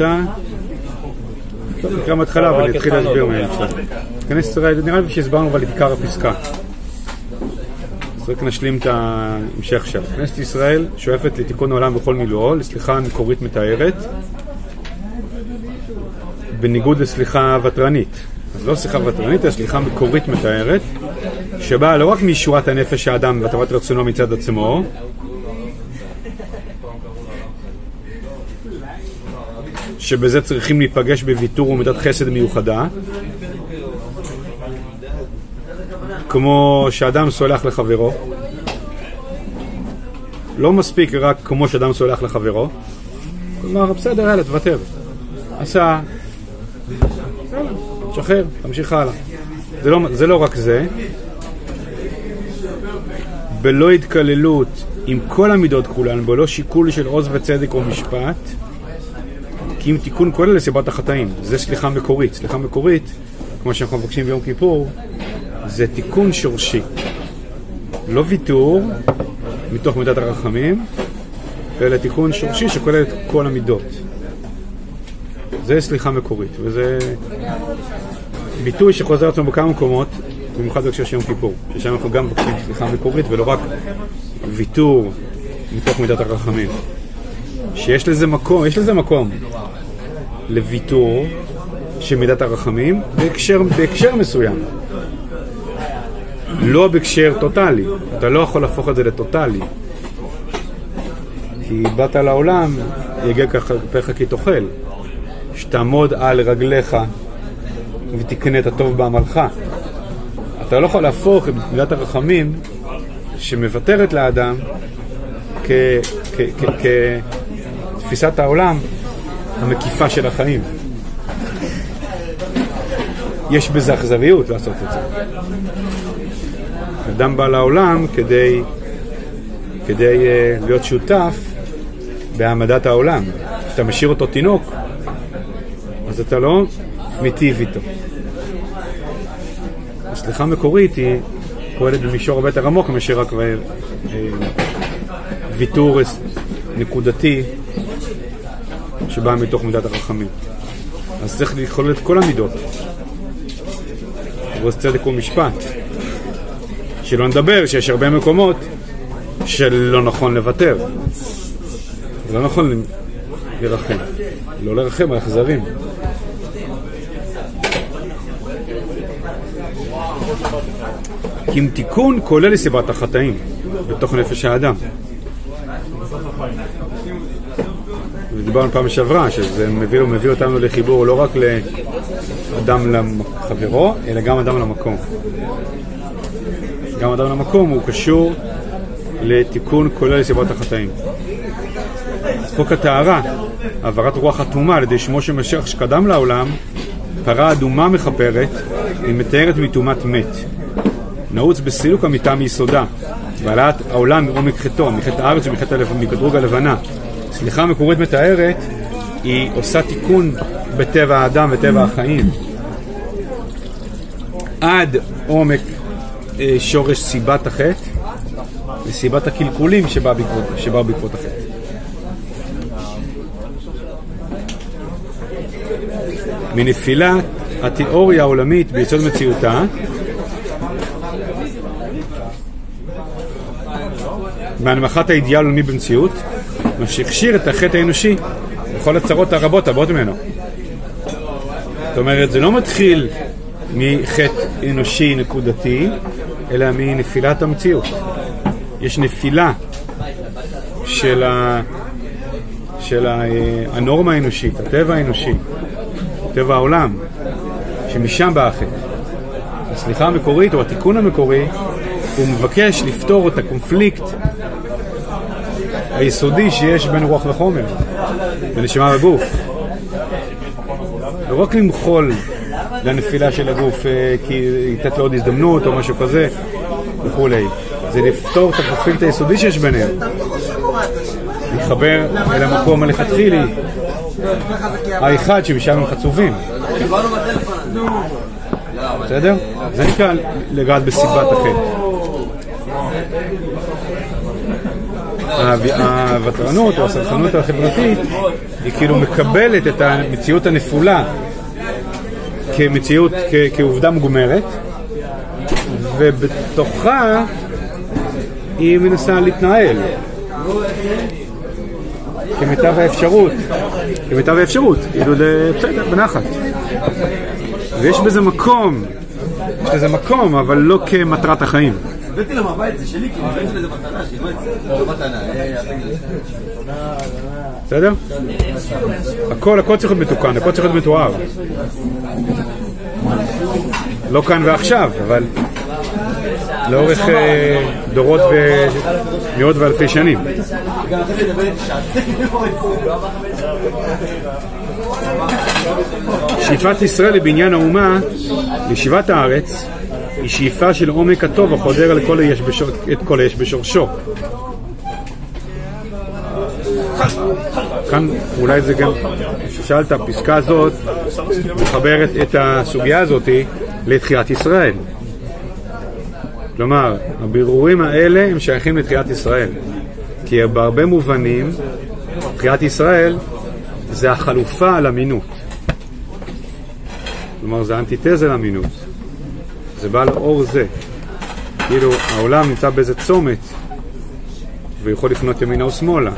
נמצא... טוב, נקרא מההתחלה ואני אתחיל להסביר מה נמצא. כנס ישראל, נראה לי שהסברנו אבל את עיקר הפסקה. אז רק נשלים את ההמשך שם. כנסת ישראל שואפת לתיקון העולם בכל מילואו, לסליחה מקורית מתארת, בניגוד לסליחה ותרנית. אז לא סליחה ותרנית, אלא סליחה מקורית מתארת, שבאה לא רק מישורת הנפש האדם והטבת רצונו מצד עצמו, שבזה צריכים להיפגש בוויתור ומידת חסד מיוחדה, כמו שאדם סולח לחברו. לא מספיק רק כמו שאדם סולח לחברו, כלומר, בסדר, יאללה, תוותר. עשה, שחרר, תמשיך הלאה. זה לא, זה לא רק זה, בלא התקללות עם כל המידות כולן, בלא שיקול של עוז וצדק או משפט, כי אם תיקון כולל לסיבת החטאים. זה סליחה מקורית. סליחה מקורית, כמו שאנחנו מבקשים ביום כיפור, זה תיקון שורשי. לא ויתור מתוך מידת הרחמים, אלא תיקון שורשי שכולל את כל המידות. זה סליחה מקורית, וזה ביטוי שחוזר עצמו בכמה מקומות, במיוחד בהקשר של יום כיפור, ששם אנחנו גם מבקשים סליחה מקורית ולא רק ויתור מתוך מידת הרחמים. שיש לזה מקום, יש לזה מקום לוויתור של מידת הרחמים בהקשר, בהקשר מסוים. לא בהקשר טוטאלי, אתה לא יכול להפוך את זה לטוטאלי. כי באת לעולם, יגיע כפיך כי תאכל. שתעמוד על רגליך ותקנה את הטוב בעמלך. אתה לא יכול להפוך את מידת הרחמים שמוותרת לאדם כתפיסת העולם המקיפה של החיים. יש בזה אכזריות לעשות את זה. אדם בא לעולם כדי, כדי uh, להיות שותף בהעמדת העולם. כשאתה משאיר אותו תינוק, אז אתה לא מיטיב איתו. הסליחה מקורית היא פועלת במישור הרבה יותר עמוק מאשר רק אה, ויתור נקודתי שבא מתוך מידת הרחמים. אז צריך לכלול את כל המידות. רוס צדק ומשפט. שלא נדבר שיש הרבה מקומות שלא נכון לוותר. לא נכון לרחם. לא לרחם על אכזרים. כי אם תיקון כולל לסיבת החטאים בתוך נפש האדם. ודיברנו פעם שעברה, שזה מביא, מביא אותנו לחיבור לא רק לאדם לחברו, אלא גם אדם למקום. גם אדם למקום הוא קשור לתיקון כולל לסיבות החטאים. חוק הטהרה, העברת רוח אטומה על ידי שמו של משיח שקדם לעולם, פרה אדומה מכפרת, היא מתארת מטומאת מת. נעוץ בסילוק המיטה מיסודה, והעלאת העולם מעומק חטאו, מחטא הארץ ומקדרוג הלבנה. סליחה מקורית מתארת, היא עושה תיקון בטבע האדם וטבע החיים. עד עומק אה, שורש סיבת החטא וסיבת הקלקולים שבאו בעקבות, שבא בעקבות החטא. מנפילת התיאוריה העולמית ביסוד מציאותה מהנמכת האידיאל העולמי במציאות, מה שהכשיר את החטא האנושי בכל הצרות הרבות הבאות ממנו. זאת אומרת, זה לא מתחיל מחטא אנושי נקודתי, אלא מנפילת המציאות. יש נפילה של, ה... של ה... הנורמה האנושית, הטבע האנושי, טבע העולם, שמשם בא החטא. הסליחה המקורית או התיקון המקורי הוא מבקש לפתור את הקונפליקט היסודי שיש בין רוח וחומר, בנשימה וגוף. לא רק למחול לנפילה של הגוף אה, כי לתת לו עוד הזדמנות או משהו כזה וכולי. זה לפתור את הקונפליקט היסודי שיש ביניהם. להתחבר אל המקום הלכתחילי האחד שמשם הם חצובים. בסדר? זה נקרא לגעת בסיבת החטא. הוותרנות או הסלחנות החברתית היא כאילו מקבלת את המציאות הנפולה כמציאות, כעובדה מוגמרת ובתוכה היא מנסה להתנהל כמיטב האפשרות, כמיטב האפשרות, כאילו בסדר, בנחת. ויש בזה מקום, יש לזה מקום, אבל לא כמטרת החיים. הבאתי לו מהבית, זה שלי, כי הבן שלי זה מתנה, שילמד, לא מתנה. בסדר? הכל, הכל צריך להיות מתוקן, הכל צריך להיות מתואר. לא כאן ועכשיו, אבל לאורך אה, דורות ומאות ואלפי שנים. שאיפת ישראל לבניין האומה, לישיבת הארץ, היא שאיפה של עומק הטוב החודר לכל היש בשור, את כל היש בשורשו. כאן אולי זה גם, כששאלת, הפסקה הזאת מחברת את הסוגיה הזאת לתחיית ישראל. כלומר, הבירורים האלה הם שייכים לתחיית ישראל. כי בהרבה מובנים, תחיית ישראל זה החלופה לאמינות. כלומר, זה אנטיתזה לאמינות. זה בא לאור זה. כאילו, העולם נמצא באיזה צומת, ויכול לפנות ימינה או שמאלה.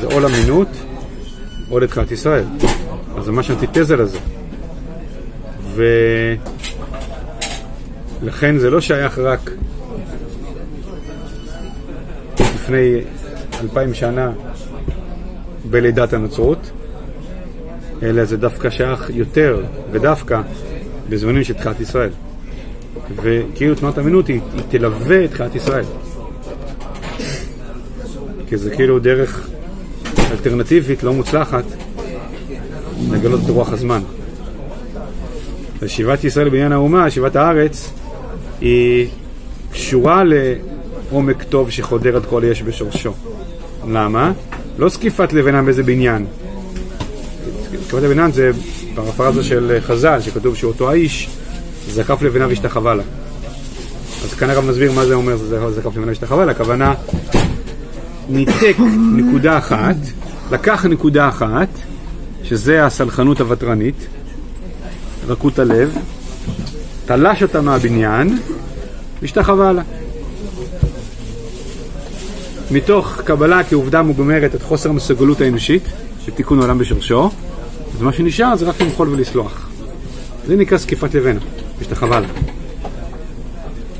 זה או לאמינות, או לתחיית ישראל. אז זה ממש אנטיתזה לזה. ולכן זה לא שייך רק לפני אלפיים שנה בלידת הנצרות, אלא זה דווקא שייך יותר ודווקא בזמנים של תחילת ישראל. וכאילו תנועת אמינות היא, היא תלווה את תחילת ישראל. כי זה כאילו דרך אלטרנטיבית לא מוצלחת לגלות את רוח הזמן. ושיבת ישראל בעניין האומה, שיבת הארץ, היא קשורה לעומק טוב שחודר עד כל יש בשורשו. למה? לא זקיפת לבנה באיזה בניין. זקיפת לבנה זה פרפרזה של חז"ל, שכתוב שאותו האיש זקף לבנה והשתחווה לה. אז כאן הרב מסביר מה זה אומר זקף לבנה והשתחווה לה, הכוונה ניתק נקודה אחת, לקח נקודה אחת, שזה הסלחנות הוותרנית, רכות הלב, תלש אותה מהבניין והשתחווה לה. מתוך קבלה כעובדה מוגמרת את חוסר המסוגלות האנושית של תיקון העולם בשורשו, אז מה שנשאר זה רק למחול ולסלוח. זה נקרא זקיפת לבנה, השתחווה לה.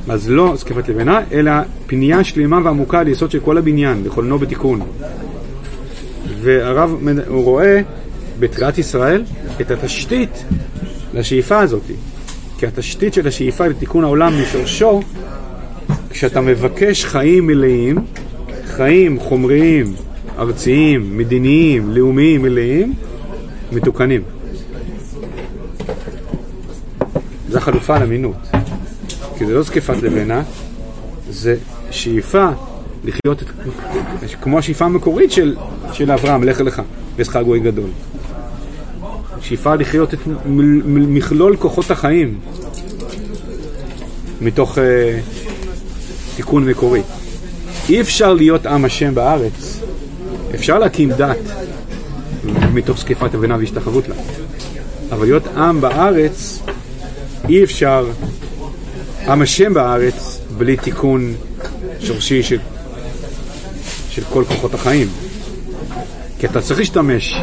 אז לא זקיפת לבנה, אלא פנייה שלמה ועמוקה ליסוד של כל הבניין, לכוננו בתיקון. והרב הוא רואה בתחילת ישראל את התשתית לשאיפה הזאת. כי התשתית של השאיפה לתיקון העולם משורשו, כשאתה מבקש חיים מלאים, חיים חומריים, ארציים, מדיניים, לאומיים מלאים, מתוקנים. זו החלופה לאמינות. כי זה לא זקיפת לבנה, זה שאיפה לחיות את... כמו השאיפה המקורית של, של אברהם, לך לך, ויש לך גוי גדול. שאיפה לחיות את מכלול כוחות החיים מתוך uh, תיקון מקורי. אי אפשר להיות עם השם בארץ, אפשר להקים דת מתוך זקיפת הבנה והשתחוות לה. אבל להיות עם בארץ, אי אפשר עם השם בארץ בלי תיקון שורשי של, של כל כוחות החיים. כי אתה צריך להשתמש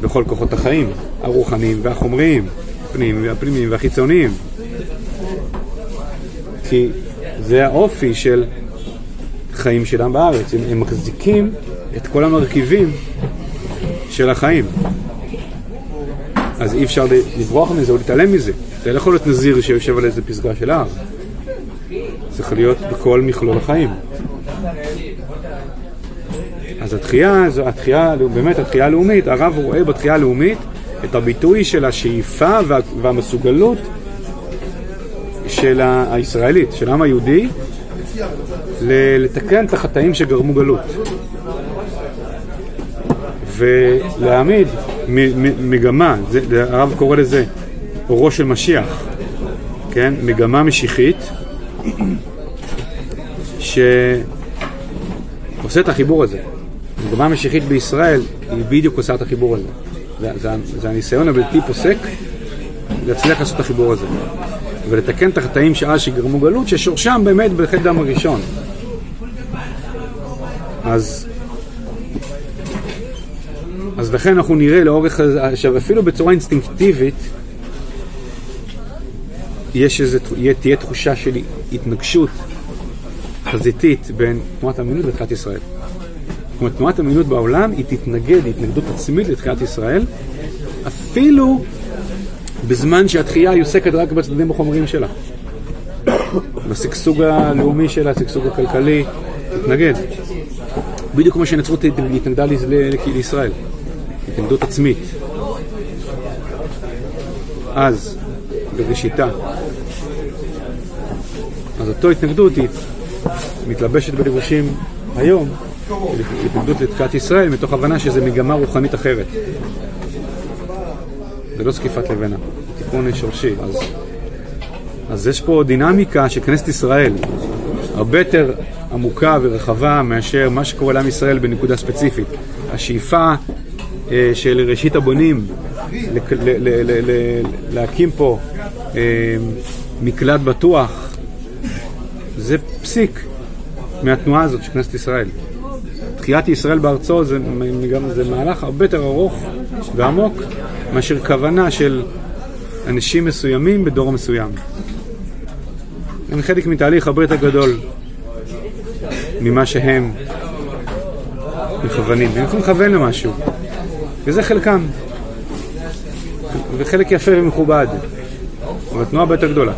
בכל כוחות החיים, הרוחניים והחומריים, הפנימיים והפנימיים והחיצוניים. כי זה האופי של חיים של עם בארץ, הם, הם מחזיקים את כל המרכיבים של החיים. אז אי אפשר לברוח מזה או להתעלם מזה. אתה לא יכול להיות נזיר שיושב על איזה פסגה של הר. צריך להיות בכל מכלול החיים. אז התחייה, התחייה, באמת התחייה הלאומית, הרב רואה בתחייה הלאומית את הביטוי של השאיפה וה, והמסוגלות של הישראלית, של העם היהודי, לתקן את החטאים שגרמו גלות. ולהעמיד מגמה, זה, הרב קורא לזה אורו של משיח, כן? מגמה משיחית, ש... עושה את החיבור הזה. המגמה המשיחית בישראל היא בדיוק עושה את החיבור הזה. זה, זה, זה הניסיון הבלתי פוסק להצליח לעשות את החיבור הזה. ולתקן את החטאים שאז שגרמו גלות, ששורשם באמת בחטא דם הראשון. אז, לכן אנחנו נראה לאורך, עכשיו אפילו בצורה אינסטינקטיבית, יש איזה, תהיה תחושה של התנגשות חזיתית בין תנועת המינות לתחילת ישראל. זאת אומרת, תנועת המינות בעולם היא תתנגד, התנגדות עצמית לתחילת ישראל, אפילו בזמן שהתחייה היא עוסקת רק בצדדים החומריים שלה. בשגשוג הלאומי שלה, השגשוג הכלכלי, תתנגד. בדיוק כמו שהנצרות התנגדה לישראל, התנגדות עצמית. אז, בראשיתה. אז אותו התנגדות היא מתלבשת בלבושים היום, התנגדות לתקעת ישראל, מתוך הבנה שזו מגמה רוחנית אחרת. זה לא זקיפת לבנה, תיקון שורשי. אז, אז יש פה דינמיקה של כנסת ישראל, הרבה יותר עמוקה ורחבה מאשר מה שקורה לעם ישראל בנקודה ספציפית. השאיפה של ראשית הבונים להקים פה אה, מקלט בטוח, זה פסיק מהתנועה הזאת של כנסת ישראל. תחיית ישראל בארצו זה, זה מהלך הרבה יותר ארוך ועמוק מאשר כוונה של אנשים מסוימים בדור מסוים. הם חלק מתהליך הרבה יותר גדול ממה שהם מכוונים. הם יכולים לכוון למשהו, וזה חלקם. וחלק יפה ומכובד, אבל תנועה הרבה גדולה.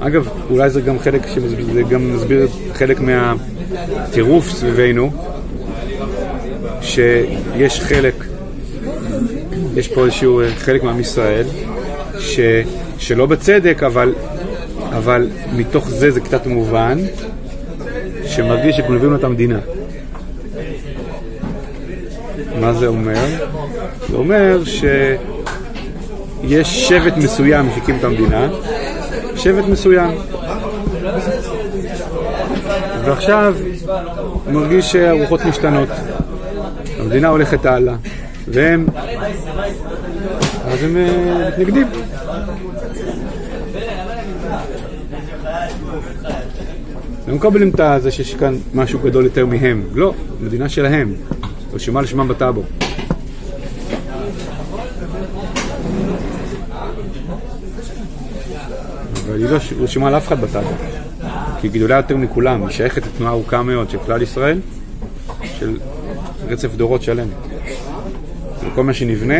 אגב, אולי זה גם חלק, זה גם מסביר חלק מהטירוף סביבנו, שיש חלק יש פה איזשהו אה, חלק מעם ישראל, ש, שלא בצדק, אבל, אבל מתוך זה זה קצת מובן, שמרגיש שגונבים לו את המדינה. מה זה אומר? זה אומר שיש שבט מסוים שהקים את המדינה, שבט מסוים. ועכשיו הוא מרגיש שהרוחות משתנות, המדינה הולכת הלאה. והם, אז הם אה, מתנגדים. לא מקבלים את זה שיש כאן משהו גדול יותר מהם. לא, מדינה שלהם. רשומה לשמם בטאבו. אבל היא לא רשומה לאף אחד בטאבו. כי היא גדולה יותר מכולם. היא שייכת לתנועה ארוכה מאוד של כלל ישראל, של רצף דורות שלם. וכל מה שנבנה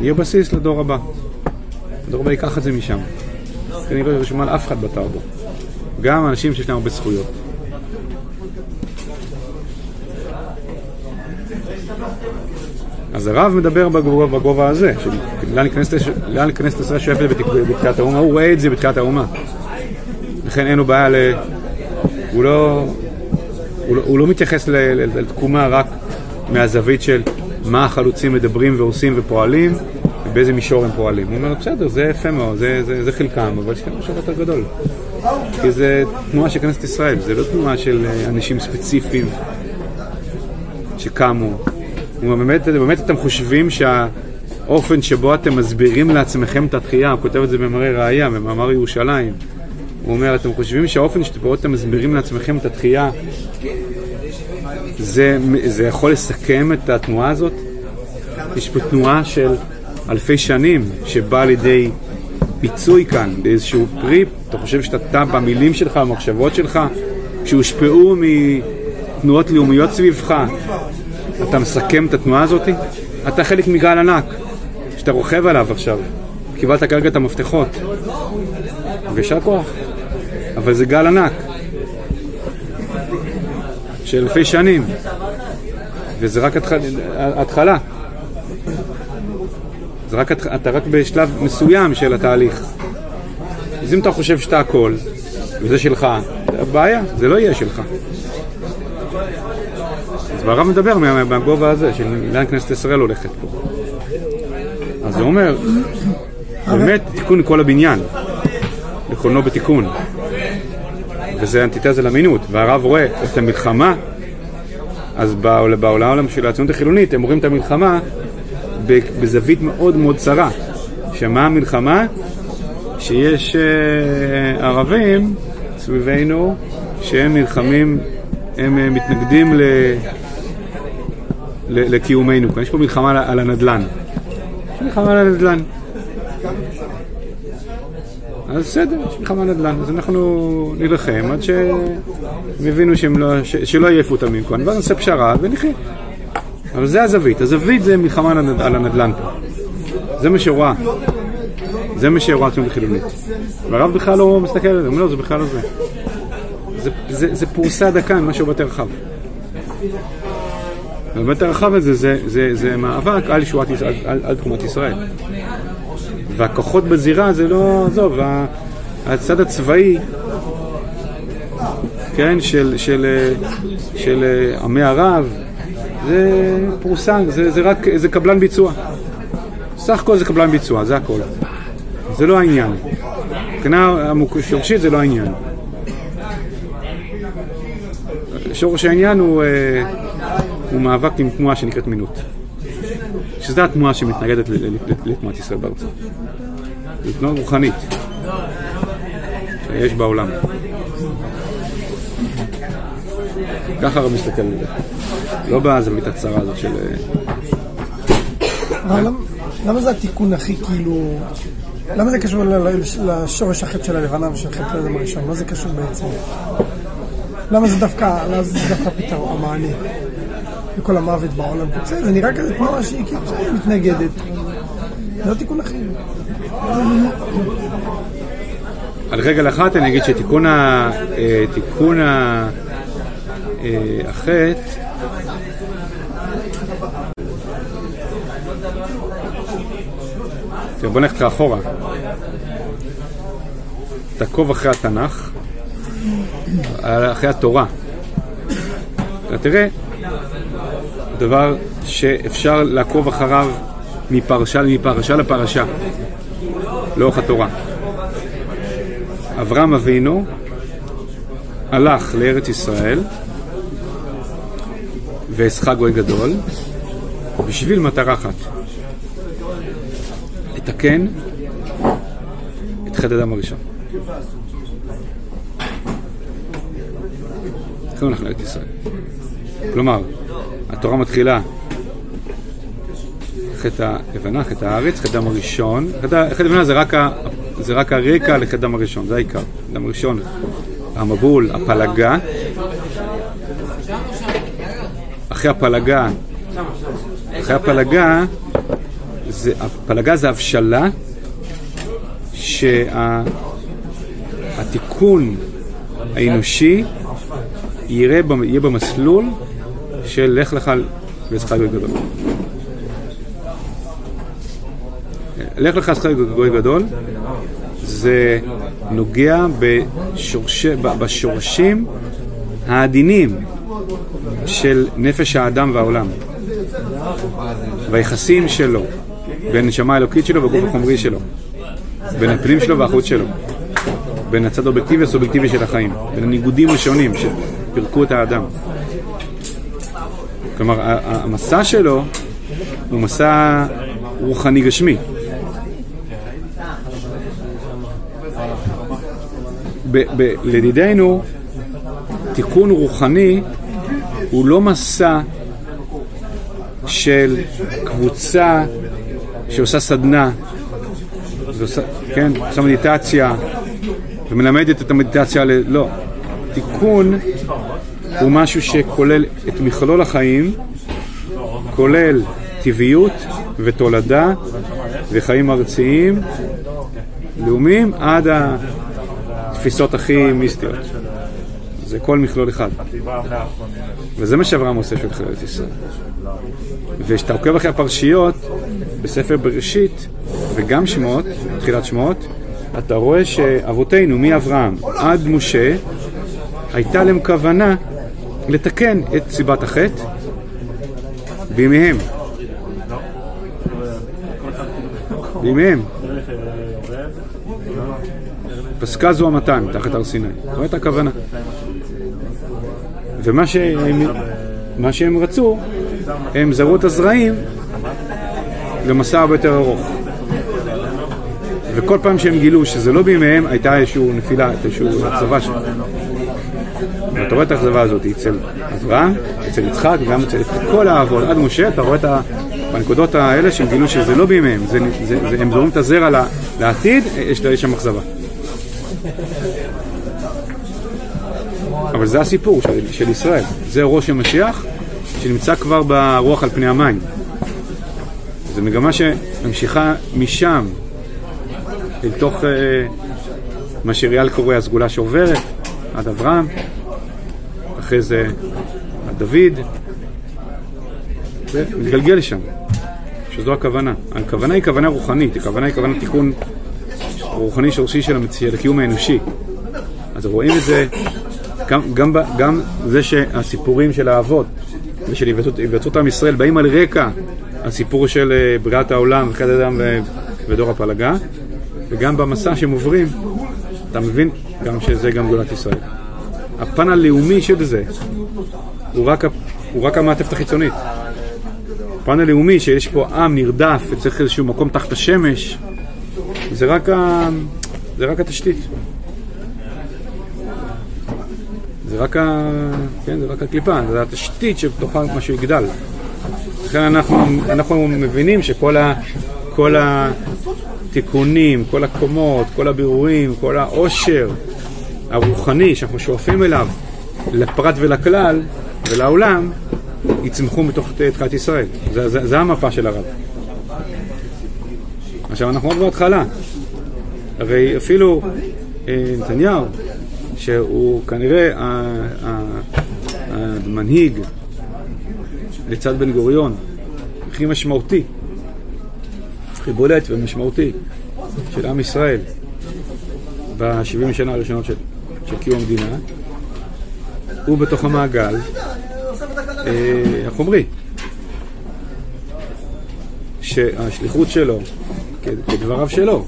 יהיה בסיס לדור הבא. הדור הבא ייקח את זה משם. אני לא רשומה על אף אחד בטאבו. גם אנשים שיש להם הרבה זכויות. אז הרב מדבר בגובה, בגובה הזה, לאן כנסת ישראל שואפת בתחילת האומה, הוא רואה את זה בתחילת האומה. לכן אין לו בעיה ל... הוא לא, הוא לא, הוא לא מתייחס לתקומה רק מהזווית של מה החלוצים מדברים ועושים ופועלים, ובאיזה מישור הם פועלים. הוא אומר, בסדר, זה יפה מאוד, זה, זה, זה חלקם, אבל יש כאן משהו יותר גדול. כי זה תנועה של כנסת ישראל, זה לא תנועה של אה, אנשים ספציפיים שקמו. באמת, באמת אתם חושבים שהאופן שבו אתם מסבירים לעצמכם את התחייה, הוא כותב את זה במראה ראייה, במאמר ירושלים. הוא אומר, אתם חושבים שהאופן שבו אתם מסבירים לעצמכם את התחייה זה, זה יכול לסכם את התנועה הזאת? יש פה תנועה של אלפי שנים שבאה לידי פיצוי כאן, באיזשהו פרי, אתה חושב שאתה במילים שלך, במחשבות שלך, שהושפעו מתנועות לאומיות סביבך, אתה מסכם את התנועה הזאת? אתה חלק מגל ענק, שאתה רוכב עליו עכשיו. קיבלת כרגע את המפתחות. ויישר כוח. אבל זה גל ענק. של אלפי שנים, וזה רק התחלה. זה רק, אתה רק בשלב מסוים של התהליך. אז אם אתה חושב שאתה הכל, וזה שלך, בעיה, זה לא יהיה שלך. אז הרב מדבר מהגובה הזה, של לאן כנסת ישראל הולכת פה. אז הוא אומר, באמת תיקון כל הבניין, לכונו בתיקון. וזה אנטיתזה למינות, והרב רואה את המלחמה, אז בעולם של הציונות החילונית הם רואים את המלחמה בזווית מאוד מאוד צרה. שמה המלחמה? שיש uh, ערבים סביבנו שהם נלחמים, הם uh, מתנגדים ל, לקיומנו. יש פה מלחמה על, הנדל"ן. יש מלחמה על הנדל"ן. אז בסדר, יש מלחמה על הנדל"ן, אז אנחנו נילחם עד שהם יבינו לא, שלא יעיפו אותם מכאן, ואז נעשה פשרה ונחיה. אבל זה הזווית, הזווית זה מלחמה על הנדל"ן פה. זה מה שרואה. זה מה שרואה הציונות החילונית. והרב בכלל לא מסתכל על זה, הוא אומר לא, זה בכלל לא זה. זה, זה, פורסה דקה ממה שהוא יותר ובאמת הרחב הזה זה, זה, זה מאבק על, שואת, על, על, על תחומת ישראל. והכוחות בזירה זה לא, עזוב, הצד הצבאי, כן, של, של, של, של עמי ערב, זה פורסם, זה, זה רק, זה קבלן ביצוע. סך הכל זה קבלן ביצוע, זה הכל. זה לא העניין. מבחינה שורשית זה לא העניין. שורש העניין הוא, אה, הוא מאבק עם תנועה שנקראת מינות. שזו התנועה שמתנגדת לתנועת ישראל בארצה. זו תנועה רוחנית שיש בעולם. ככה הרב מסתכל על זה. לא בזווית הצרה הזאת של... אה, למה זה התיקון הכי כאילו... למה זה קשור לשורש החטא של הלבנה ושל חטא האדם הראשון? מה זה קשור בעצם? למה זה דווקא, למה זה דווקא פתרון, המענה? לכל המוות בעולם. זה נראה כזה תנועה שהיא כאילו מתנגדת. זה לא תיקון אחר. על רגל אחת אני אגיד שתיקון ה... אה, תיקון ה... אה, החטא תראה, בוא נלך אחורה. תעקוב אחרי התנ"ך, אחרי התורה. תראה, דבר שאפשר לעקוב אחריו מפרשה מפרשה לפרשה, לאורך התורה. אברהם אבינו הלך לארץ ישראל ואסחה גוי גדול בשביל מטרה אחת. לתקן את חטא הדם הראשון. לכן הולך לארץ ישראל. כלומר, התורה מתחילה חטא הלבנה, חטא הארץ, חטא הדם הראשון. חטא הלבנה זה, זה רק הרקע לחטא הדם הראשון, זה העיקר. הדם הראשון, המבול, הפלגה. אחרי הפלגה, אחרי הפלגה זה, הפלגה זה הבשלה שהתיקון האנושי יראה, יהיה במסלול של לך לך ושכר גוי גדול. לך לך שכר גוי גדול זה נוגע בשורש, בשורשים העדינים של נפש האדם והעולם, והיחסים שלו. בין הנשמה האלוקית שלו והגוף החומרי שלו, בין הפנים שלו והחוץ שלו, בין הצד האובייקטיבי והסובייקטיבי של החיים, בין הניגודים השונים שפירקו את האדם. כלומר, המסע שלו הוא מסע רוחני גשמי. לדידינו, תיקון רוחני הוא לא מסע של קבוצה שעושה סדנה, ועושה, כן, עושה מדיטציה ומלמדת את המדיטציה, ל... לא. תיקון הוא משהו שכולל את מכלול החיים, כולל טבעיות ותולדה וחיים ארציים, לאומיים, עד התפיסות הכי מיסטיות. זה כל מכלול אחד. וזה מה שאברהם עושה של ארץ ישראל. וכשאתה עוקב אחרי הפרשיות בספר בראשית וגם שמות, תחילת שמות, אתה רואה שאבותינו מאברהם עד משה הייתה להם כוונה לתקן את סיבת החטא בימיהם. בימיהם. פסקה זו המתן, תחת הר סיני. זו הייתה הכוונה. ומה שהם, מה שהם רצו, הם זרו את הזרעים למסע הרבה יותר ארוך. וכל פעם שהם גילו שזה לא בימיהם, הייתה איזושהי נפילה, איזושהי אכזבה שם. ואתה רואה את האכזבה הזאת אצל אברהם, אצל יצחק, וגם אצל כל האבות עד משה, אתה רואה את ה... בנקודות האלה שהם גילו שזה לא בימיהם, זה, זה, זה, הם זורמים את הזרע לעתיד, יש שם אכזבה. אבל זה הסיפור של, של ישראל, זה ראש המשיח שנמצא כבר ברוח על פני המים. זו מגמה שממשיכה משם אל תוך אה, מה שריאל קורא הסגולה שעוברת, עד אברהם, אחרי זה עד דוד, ומתגלגל לשם, שזו הכוונה. הכוונה היא כוונה רוחנית, הכוונה היא כוונה תיקון רוחני שורשי של, המצ... של הקיום האנושי. אז רואים את זה, גם, גם, גם זה שהסיפורים של האבות ושל היווצרות עם ישראל באים על רקע הסיפור של אה, בריאת העולם וחד אדם ודור הפלגה, וגם במסע שהם עוברים, אתה מבין גם שזה גם גדולת ישראל. הפן הלאומי של זה הוא רק, הוא רק המעטפת החיצונית. הפן הלאומי שיש פה עם נרדף וצריך איזשהו מקום תחת השמש, זה רק, ה... זה רק התשתית. זה רק, ה... כן, זה רק הקליפה, זה התשתית שבתוכה משהו יגדל. לכן אנחנו, אנחנו מבינים שכל ה... כל התיקונים, כל הקומות, כל הבירורים, כל העושר הרוחני שאנחנו שואפים אליו, לפרט ולכלל ולעולם, יצמחו מתוך תחילת ישראל. זה, זה, זה המפה של הרב. עכשיו אנחנו עוד בהתחלה. הרי אפילו אה, נתניהו, שהוא כנראה המנהיג לצד בן גוריון הכי משמעותי, הכי בולט ומשמעותי של עם ישראל ב-70 שנה הראשונות של, של קיום המדינה, הוא בתוך המעגל החומרי. אה, שהשליחות שלו, כדבריו שלו,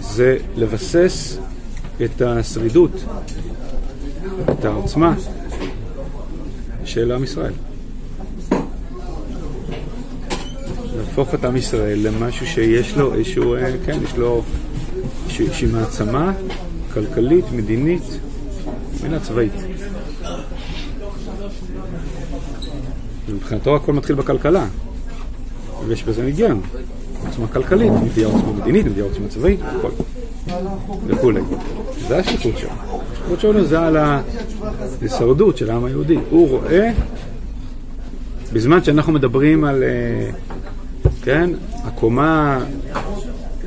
זה לבסס את השרידות, את העוצמה של עם ישראל. להפוך את עם ישראל למשהו שיש לו איזשהו, אה, כן, יש לו איזושהי מעצמה כלכלית, מדינית, מילה צבאית. מבחינתו הכל מתחיל בכלכלה, ויש בזה היגיון. עוצמה כלכלית, מביאה עוצמה מדינית, מביאה עוצמה צבאית, הכל. וכולי. זה השליחות שלו. השליחות שלו זה על ההישרדות של העם היהודי. הוא רואה, בזמן שאנחנו מדברים על, אה, כן, הקומה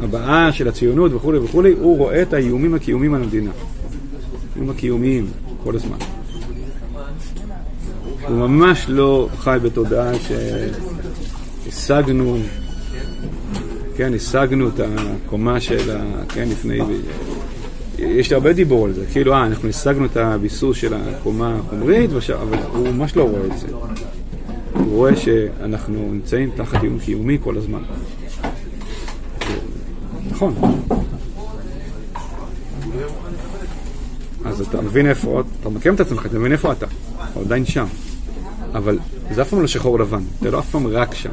הבאה של הציונות וכולי וכולי, הוא רואה את האיומים הקיומיים על המדינה. האיומים הקיומיים, כל הזמן. הוא ממש לא חי בתודעה שהשגנו, כן, השגנו את הקומה של ה... כן, לפני... יש הרבה דיבור על זה, כאילו, אה, אנחנו השגנו את הביסוס של הקומה החומרית, אבל הוא ממש לא רואה את זה. הוא רואה שאנחנו נמצאים תחת איום קיומי כל הזמן. נכון. אז אתה מבין איפה, אתה מקיים את עצמך, אתה מבין איפה אתה, אתה עדיין שם. אבל זה אף פעם לא שחור לבן, אתה לא אף פעם רק שם.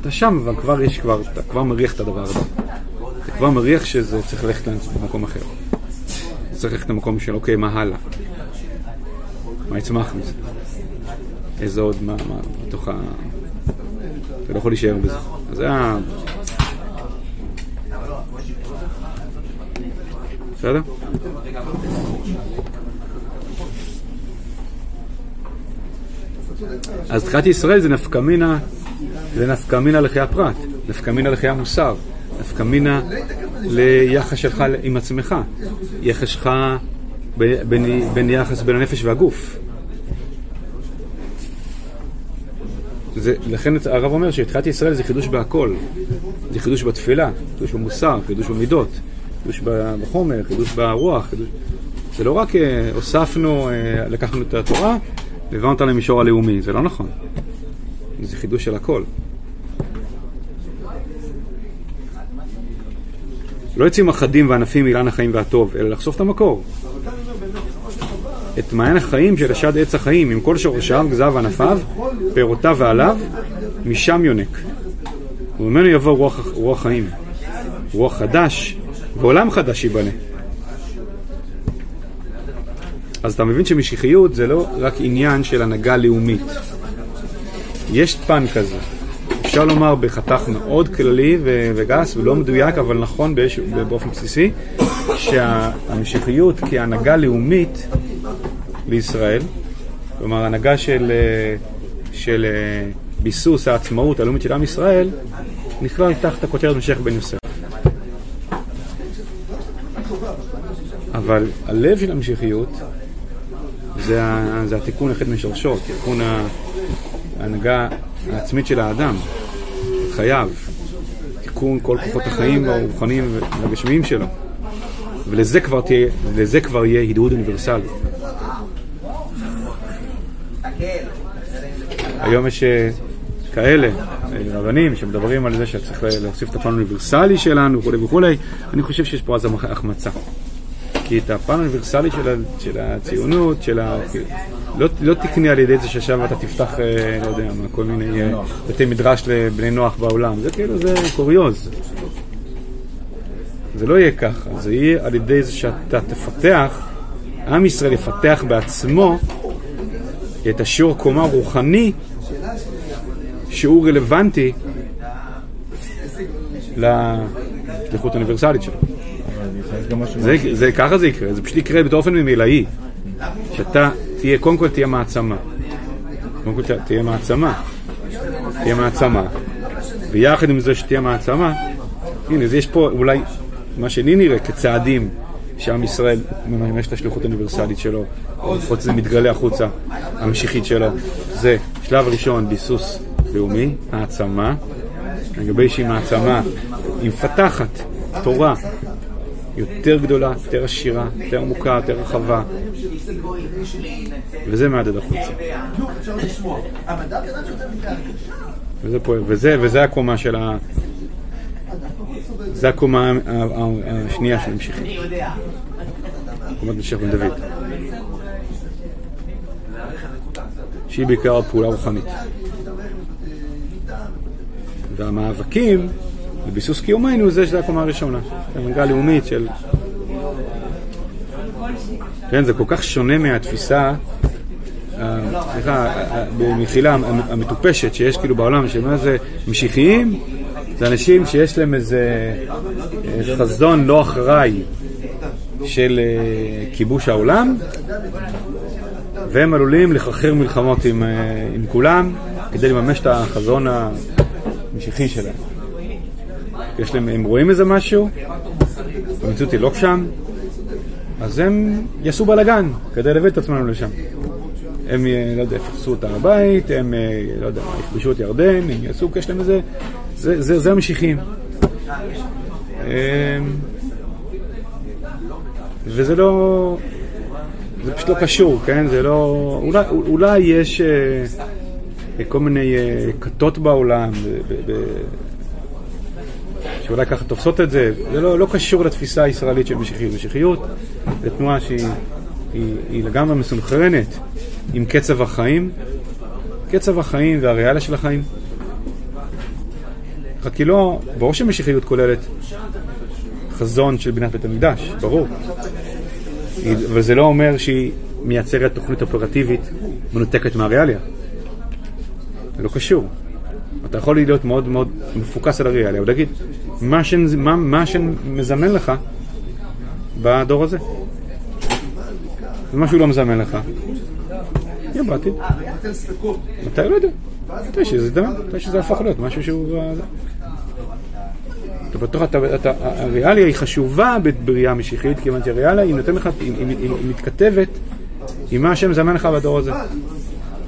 אתה שם, אבל כבר יש כבר, אתה כבר מריח את הדבר הזה. אתה כבר מריח שזה צריך ללכת למקום אחר. צריך ללכת למקום של אוקיי, מה הלאה? מה יצמח מזה? איזה עוד, מה, מה, בתוך ה... אתה לא יכול להישאר בזה. אז זה ה... בסדר? אז תחילת ישראל זה נפקא מינה, זה נפקא מינה לחיי הפרט, נפקא מינה לחיי המוסר, נפקא מינה ליחס שלך עם עצמך, יחס שלך בין, בין יחס בין הנפש והגוף. זה, לכן הרב אומר שתחילת ישראל זה חידוש בהכל, זה חידוש בתפילה, חידוש במוסר, חידוש במידות, חידוש בחומר, חידוש ברוח, חידוש... זה לא רק אה, הוספנו, אה, לקחנו את התורה והבנו אותה למישור הלאומי, זה לא נכון. זה חידוש של הכל. לא יוצאים אחדים וענפים מאילן החיים והטוב, אלא לחשוף את המקור. את מעיין החיים של השד עץ החיים, עם כל שורשיו, גזיו וענפיו, פירותיו ועליו, משם יונק. וממנו יבוא רוח, רוח חיים, רוח חדש, ועולם חדש ייבנה. אז אתה מבין שמשיחיות זה לא רק עניין של הנהגה לאומית. יש פן כזה. אפשר לומר בחתך מאוד כללי וגס ולא מדויק, אבל נכון באופן בסיסי, שהמשיחיות כהנהגה לאומית לישראל, כלומר הנהגה של, של ביסוס העצמאות הלאומית של עם ישראל, נכלל תחת הכותרת משיח בן יוסף. אבל הלב של המשיחיות זה, זה התיקון היחיד משורשו, תיקון ההנהגה העצמית של האדם, חייו, תיקון כל כוחות החיים הרוחניים והגשמיים שלו. ולזה כבר, תהיה, כבר יהיה הדהוד אוניברסלי. היום יש אה, כאלה, אה, רבנים, שמדברים על זה שצריך להוסיף את הפן האוניברסלי שלנו וכולי וכולי, אני חושב שיש פה אז החמצה. כי את הפן האוניברסלי של, של הציונות, של ה... לא, לא תקנה על ידי זה ששם אתה תפתח, אה, לא יודע מה, כל מיני אה, בתי מדרש לבני נוח בעולם. זה כאילו, זה קוריוז. זה לא יהיה ככה, זה יהיה על ידי זה שאתה תפתח, עם ישראל יפתח בעצמו את השיעור קומה רוחני שהוא רלוונטי לשליחות האוניברסלית שלו. זה, זה, ככה זה יקרה, זה פשוט יקרה באופן ממילאי. שאתה תהיה, קודם כל תהיה מעצמה. קודם כל תהיה מעצמה. תהיה מעצמה. ויחד עם זה שתהיה מעצמה, הנה, אז יש פה אולי, מה שלי נראה כצעדים שעם ישראל מממש את השליחות האוניברסלית שלו, או לפחות זה מתגלה החוצה, המשיחית שלו. זה שלב ראשון, ביסוס לאומי, העצמה. לגבי שהיא מעצמה, היא מפתחת תורה, יותר גדולה, יותר עשירה, יותר עמוקה, יותר רחבה. וזה מהדהד החוצה. וזה פה, וזה, וזה הקומה של ה... זה הקומה השנייה של. קומת משיח בן דוד. שהיא בעיקר הפעולה הרוחנית. והמאבקים לביסוס קיומנו זה שזה הקומה הראשונה, הנהגה לאומית של... כן, זה כל כך שונה מהתפיסה, אה, סליחה, במחילה המטופשת שיש כאילו בעולם, שמה זה משיחיים, זה אנשים שיש להם איזה חזון לא אחראי של אה, כיבוש העולם, והם עלולים לחרחר מלחמות עם, אה, עם כולם כדי לממש את החזון המשיחי שלהם. יש להם, הם רואים איזה משהו, המציאות היא לא שם, אז הם יעשו בלאגן כדי להביא את עצמנו לשם. הם, אה, לא יודע, יפרסו הר הבית, הם, אה, לא יודע, יכבשו את ירדן, הם יעשו, יש להם איזה, זה, זה, זה המשיחים. אמ, וזה לא, זה פשוט לא קשור, כן? זה לא, אולי, אולי יש אה, כל מיני כתות בעולם, שאולי ככה תופסות את זה, זה לא, לא קשור לתפיסה הישראלית של משיחיות. משיחיות זו תנועה שהיא היא, היא לגמרי מסונכרנת עם קצב החיים, קצב החיים והריאליה של החיים. רק כי לא, ברור שמשיחיות כוללת חזון של בניית בית המקדש, ברור. אבל זה לא אומר שהיא מייצרת תוכנית אופרטיבית מנותקת מהריאליה. זה לא קשור. אתה יכול להיות מאוד מאוד מפוקס על הריאליה, ולהגיד, מה, ש... מה, מה שמזמן לך בדור הזה. ומה שהוא לא מזמן לך, יהיה בעתיד. מתי לא יודע? מתי שזה יזדמן, מתי שזה יהפוך להיות משהו שהוא... אתה בטוח, הריאליה היא חשובה בבריאה משיחית, כיוון שהריאליה היא נותנת לך, היא, היא, מתכתבת עם מה שמזמן לך בדור הזה.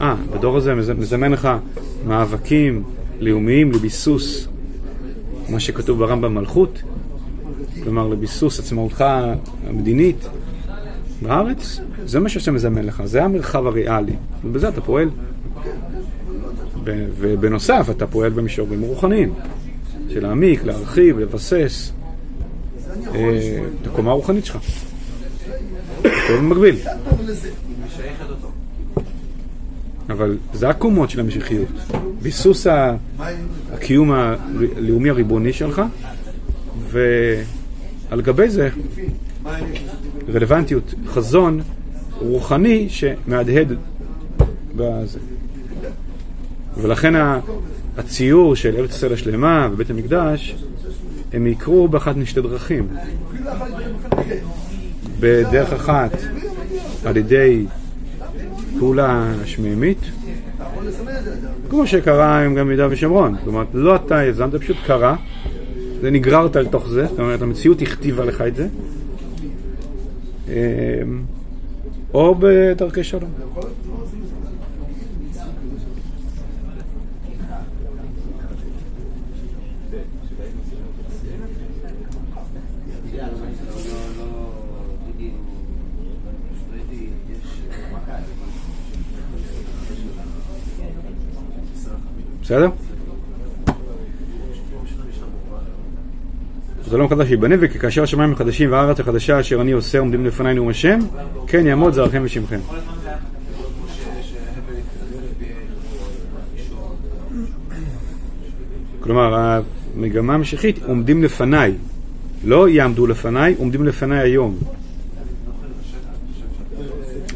אה, בדור הזה מזמן לך מאבקים לאומיים לביסוס מה שכתוב ברמב"ם מלכות, כלומר לביסוס עצמאותך המדינית בארץ, זה מה שהשם מזמן לך, זה המרחב הריאלי, ובזה אתה פועל. ובנוסף אתה פועל במישורים רוחניים, של להעמיק, להרחיב, לבסס. אה, את הקומה הרוחנית שלך. טוב במקביל. אבל זה הקומות של המשיחיות. ביסוס הקיום הלאומי הריבוני שלך, ועל גבי זה רלוונטיות, חזון רוחני שמהדהד בזה. ולכן הציור של ארץ ישראל השלמה ובית המקדש, הם יקרו באחת משתי דרכים. בדרך אחת, על ידי פעולה שמימית, כמו שקרה עם גם ביהודה ושומרון. זאת אומרת, לא אתה יזמת, פשוט קרה, זה נגררת לתוך זה, זאת אומרת, המציאות הכתיבה לך את זה. אמ, או בדרכי שלום. בסדר? חלום חדש ייבנה וכאשר השמיים החדשים והארץ החדשה אשר אני עושה עומדים לפניי נאום השם כן יעמוד זרעכם ושמכם. כלומר המגמה המשיחית עומדים לפניי. לא יעמדו לפניי, עומדים לפניי היום.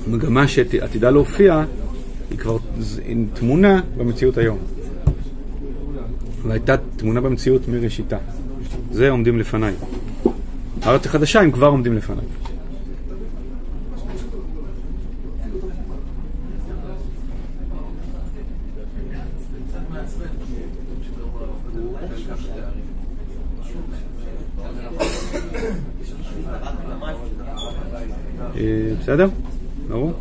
המגמה שעתידה להופיע היא כבר תמונה במציאות היום והייתה תמונה במציאות מראשיתה זה עומדים לפניי. הארץ החדשה הם כבר עומדים לפניי. אה, בסדר? ברור?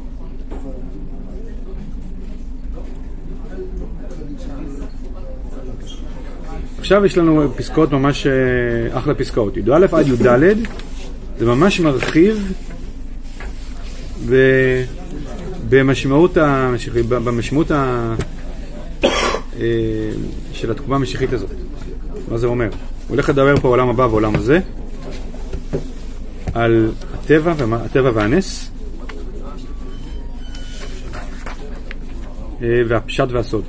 עכשיו יש לנו פסקאות ממש אה, אחלה פסקאות. י"א עד י"ד זה ממש מרחיב ב... במשמעות, המשיח... במשמעות ה... אה, של התקומה המשיחית הזאת. מה זה אומר? הוא הולך לדבר פה בעולם הבא ובעולם הזה על הטבע. הטבע והנס אה, והפשט והסוד.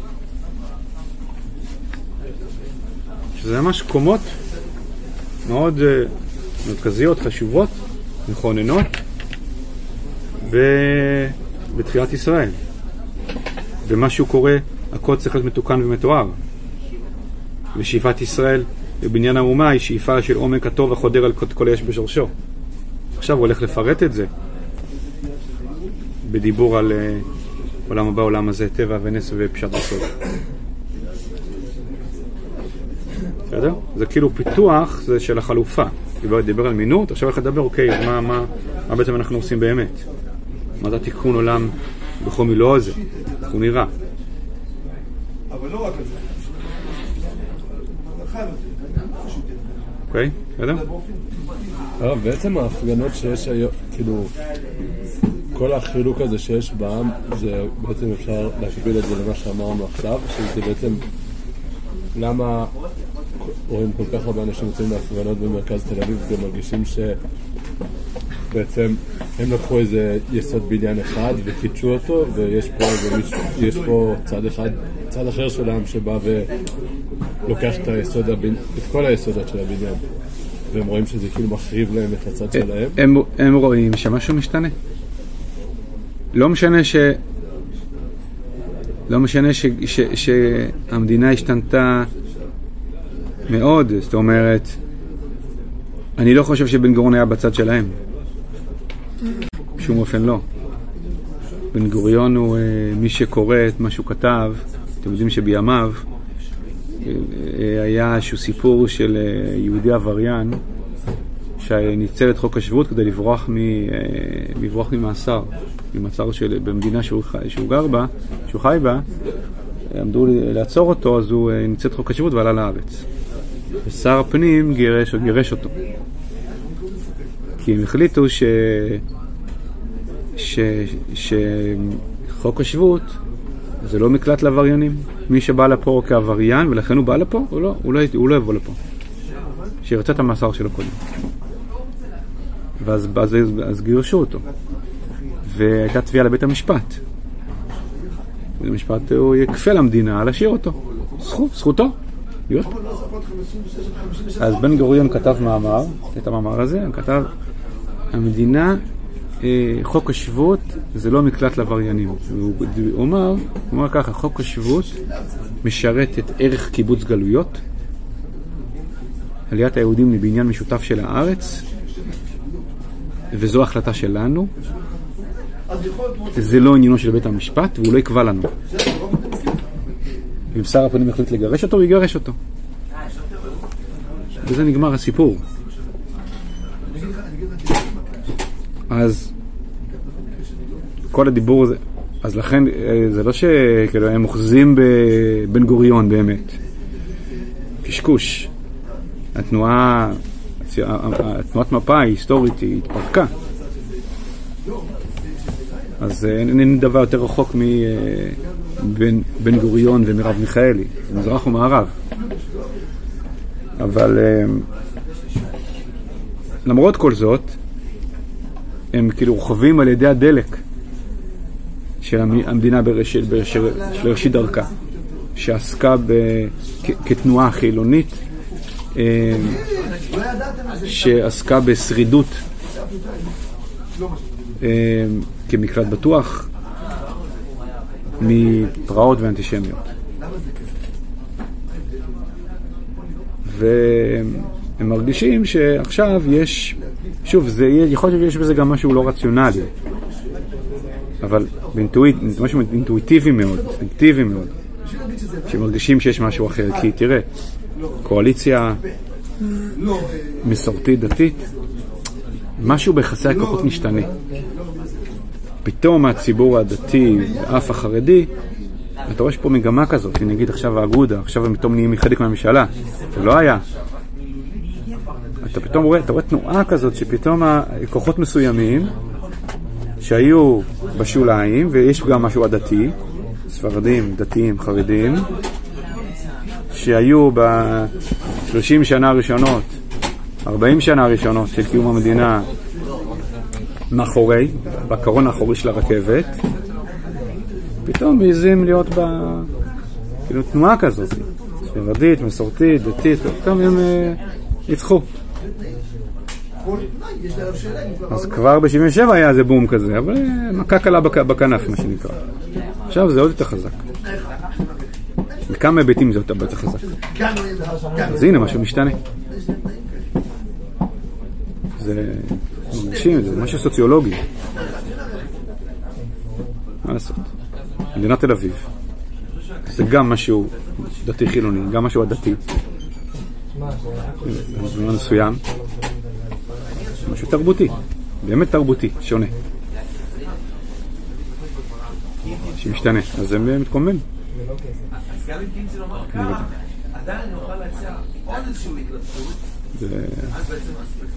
שזה ממש קומות מאוד uh, מרכזיות, חשובות, מכוננות בתחילת ישראל. ומשהו קורה, הכל צריך להיות מתוקן ומתואר. ושאיפת ישראל בבניין האומה היא שאיפה של עומק הטוב החודר על כל היש בשורשו. עכשיו הוא הולך לפרט את זה בדיבור על uh, עולם הבא, עולם הזה, טבע ונס ופשט הסוד. בסדר? זה כאילו פיתוח זה של החלופה. דיבר, דיבר על מינות, עכשיו הולך לדבר, אוקיי, אז מה, מה, מה בעצם אנחנו עושים באמת? מה זה תיקון עולם בכל מילוא הזה? איך הוא נראה? אבל לא רק על זה. אוקיי, בסדר? הרב, בעצם ההפגנות שיש היום, כאילו, כל החילוק הזה שיש בעם, זה בעצם אפשר להקביל את זה למה שאמרנו עכשיו, שזה בעצם למה רואים כל כך הרבה אנשים יוצאים להפגנות במרכז תל אביב ומרגישים שבעצם הם לקחו איזה יסוד בניין אחד וקידשו אותו ויש פה, מישהו, יש פה צד אחד, צד אחר של העם שבא ולוקח את, היסוד הבנ... את כל היסודות של הבניין והם רואים שזה כאילו מחריב להם את הצד שלהם. הם, הם רואים שמשהו משתנה. לא משנה ש... לא משנה ש, ש, שהמדינה השתנתה מאוד, זאת אומרת, אני לא חושב שבן גוריון היה בצד שלהם. בשום אופן לא. בן גוריון הוא, אה, מי שקורא את מה שהוא כתב, אתם יודעים שבימיו אה, היה איזשהו סיפור של אה, יהודי עבריין שניצל את חוק השבות כדי לברוח, מ, לברוח ממאסר, ממאסר של, במדינה שהוא, שהוא גר בה, שהוא חי בה, עמדו לעצור אותו, אז הוא ניצל את חוק השבות ועלה לארץ. ושר הפנים גירש, גירש אותו. כי הם החליטו ש... ש... שחוק השבות זה לא מקלט לעבריינים. מי שבא לפה כעבריין ולכן הוא בא לפה, הוא לא, הוא לא, הוא לא יבוא לפה. שירצה את המאסר שלו קודם. ואז אז, אז גירשו אותו. והייתה תביעה לבית המשפט. בית המשפט הוא יכפה למדינה להשאיר אותו. זכות, זכותו. להיות פה. אז בן גוריון כתב מאמר, את המאמר הזה, הוא כתב, המדינה, אה, חוק השבות זה לא מקלט לעבריינים. הוא אמר, הוא אמר ככה, חוק השבות משרת את ערך קיבוץ גלויות, עליית היהודים לבניין משותף של הארץ, וזו החלטה שלנו. זה לא עניינו של בית המשפט, והוא לא יקבע לנו. אם שר הפנים יחליט לגרש אותו, הוא יגרש אותו. בזה נגמר הסיפור. אז כל הדיבור הזה, אז לכן אה, זה לא שכאילו הם אוחזים בבן גוריון באמת. קשקוש. התנועה, תנועת מפה ההיסטורית היא התפרקה. אז אה, אין, אין דבר יותר רחוק מבן גוריון ומרב מיכאלי, מזרח ומערב. אבל אה, למרות כל זאת, הם כאילו רוכבים על ידי הדלק של המדינה בראשית, של ראשית דרכה, שעסקה ב, כ, כתנועה חילונית, אה, שעסקה בשרידות כמקלט בטוח מפרעות ואנטישמיות. והם מרגישים שעכשיו יש, שוב, זה, יכול להיות שיש בזה גם משהו לא רציונלי, אבל באינטואיט, משהו אינטואיטיבי מאוד, אינטואיטיבי מאוד, שמרגישים שיש משהו אחר, כי תראה, קואליציה מסורתית דתית, משהו ביחסי הכוחות משתנה. פתאום הציבור הדתי, אף החרדי, אתה רואה שפה מגמה כזאת, אני אגיד עכשיו האגודה, עכשיו הם פתאום נהיים חלק מהממשלה, זה לא היה. אתה פתאום רואה, אתה רואה תנועה כזאת שפתאום כוחות מסוימים שהיו בשוליים, ויש גם משהו עדתי, ספרדים, דתיים, חרדים, שהיו ב-30 שנה הראשונות, 40 שנה הראשונות של קיום המדינה מאחורי, בקרון האחורי של הרכבת, פתאום מעזים להיות ב... כאילו תנועה כזאת, ספרדית, מסורתית, דתית, פתאום הם אה, ניצחו. אז כבר ב-77 היה איזה בום כזה, אבל אה, מכה קלה בכנף, מה שנקרא. עכשיו זה עוד יותר חזק. בכמה היבטים זה עוד יותר חזק. אז הנה, משהו משתנה. זה מרגישים זה משהו סוציולוגי. מה לעשות? מדינת תל אביב. זה גם משהו דתי חילוני, גם משהו עדתי. בזמן מסוים. משהו תרבותי, באמת תרבותי, שונה. שמשתנה, אז זה מתקומם. אז גם אם קימצי לומר ככה, עדיין נוכל להציע עוד איזשהו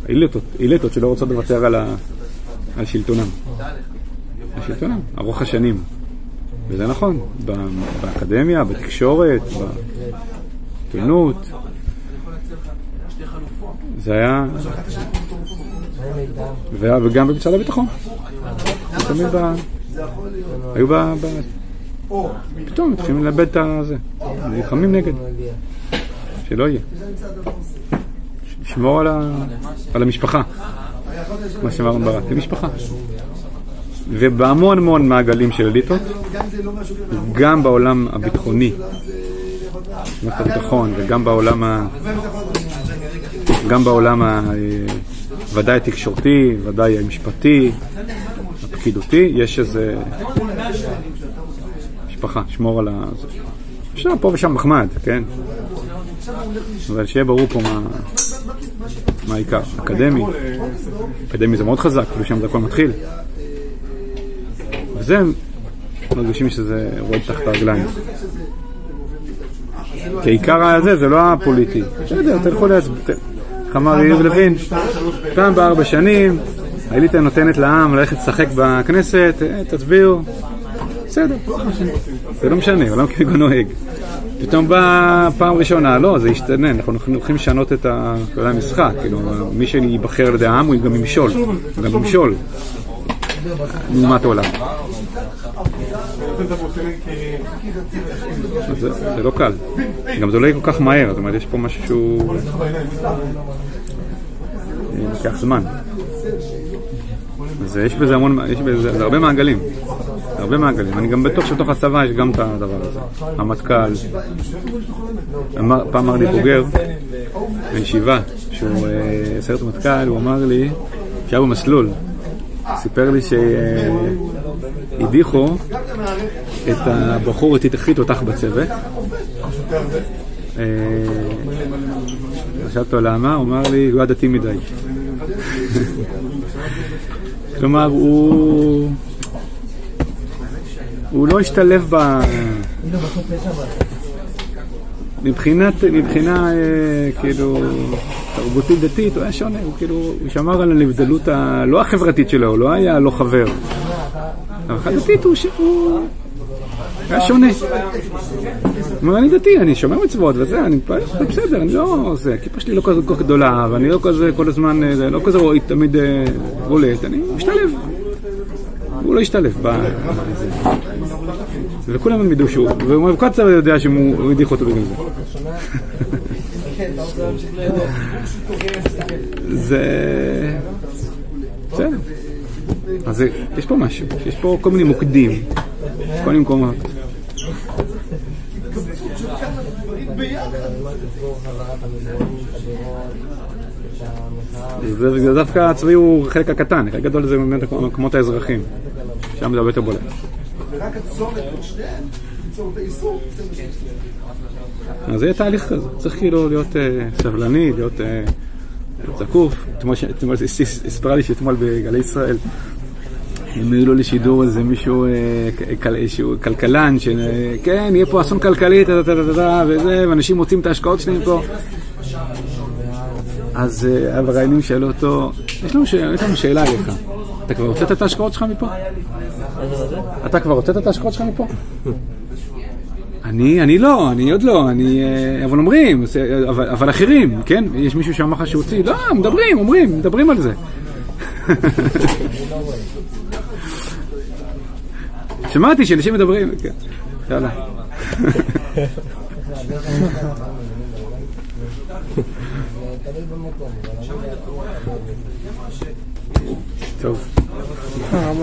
התלבטות אליטות שלא רוצות לוותר על שלטונם. על שלטונם, ארוך השנים. וזה נכון, באקדמיה, בתקשורת, בעיתונות. זה היה... וגם במשרד הביטחון. תמיד ב... היו ב... פתאום מתחילים לאבד את הזה. נלחמים נגד. שלא יהיה. לשמור על, המשפחה, מה שאמר ברק, זה משפחה. ובהמון המון מעגלים של אליטות, גם בעולם הביטחוני, מערכת הביטחון, וגם בעולם ה... גם בעולם ה... ודאי התקשורתי, ודאי המשפטי, הפקידותי, יש איזה משפחה, שמור על ה... אפשר פה ושם מחמד, כן? אבל שיהיה ברור פה מה... מה העיקר? אקדמי. אקדמי זה מאוד חזק, כאילו שם זה הכל מתחיל. וזה, מרגישים שזה רועד תחת הרגליים. כי העיקר הזה זה לא הפוליטי. בסדר, תלכו להצביע. איך אמר יריב לוין? פעם בארבע שנים, האליטה נותנת לעם ללכת לשחק בכנסת, אה, תצביעו. בסדר. זה לא משנה, עולם כמנהגו נוהג. פתאום באה פעם ראשונה, לא, זה ישתנה, אנחנו הולכים לשנות את כללי המשחק, כאילו, מי שייבחר על ידי העם הוא גם ימשול, הוא גם ימשול. לעומת העולם. זה, לא קל. גם זה לא יהיה כל כך מהר, זאת אומרת, יש פה משהו שהוא... אה, לוקח זמן. אז יש בזה המון, יש בזה, זה הרבה מעגלים. הרבה מעגלים. אני גם בטוח שבתוך הצבא יש גם את הדבר הזה. המטכ"ל. פעם אמר לי בוגר בישיבה, שהוא אה, סיירת מטכ"ל, הוא אמר לי שהיה במסלול. סיפר לי שהדיחו את הבחור הכי תותח בצוות. אה, שאלתי אותו למה, הוא אמר לי, הוא היה דתי מדי. כלומר, הוא... הוא לא השתלב ב... מבחינת, מבחינה אה, כאילו תרבותית דתית הוא היה שונה, הוא כאילו, הוא שמר על הנבדלות ה... לא החברתית שלו, הוא לא היה לא חבר. אבל הדתית הוא. הוא היה שונה. הוא אומר, אני דתי, אני שומר מצוות וזה, אני מתפלל, בסדר, אני לא... זה, הכיפה שלי לא כל כך גדולה, ואני לא כזה כל הזמן, אה, לא כזה רואי, תמיד אה, בולט, אני משתלב. הוא לא השתלב ב... וכולם הם ידעו שהוא, ומבקצר יודע שהוא הדיח אותו בגלל זה. זה... בסדר. אז יש פה משהו, יש פה כל מיני מוקדים, כל מיני מקומות. זה דווקא הצבאי הוא החלק הקטן, החלק הגדול זה באמת המקומות האזרחיים, שם זה הרבה יותר בולט. ורק הצומת בין שניהם, ליצור את האיסור. אז יהיה תהליך כזה, צריך כאילו להיות אה, סבלני, להיות אה, זקוף. אתמול ש- אתמול סיפרה לי שאתמול בגלי ישראל הם העלו לשידור איזה מישהו, אה, כל- שהוא כלכלן, שכן, יהיה פה אסון כלכלי, וזה, ואנשים מוצאים את ההשקעות שלהם פה. אז אה, המראיינים שאלו אותו, יש לנו, ש... שאלה אליך, אתה כבר הוצאת את ההשקעות שלך מפה? אתה כבר הוצאת את ההשקעות שלך מפה? אני, אני לא, אני עוד לא, אני, אה, אבל אומרים, אבל, אבל אחרים, כן? יש מישהו שאמר לך שהוציא? לא, מדברים, אומרים, מדברים על זה. שמעתי שאנשים מדברים, כן, יאללה. טוב. אה,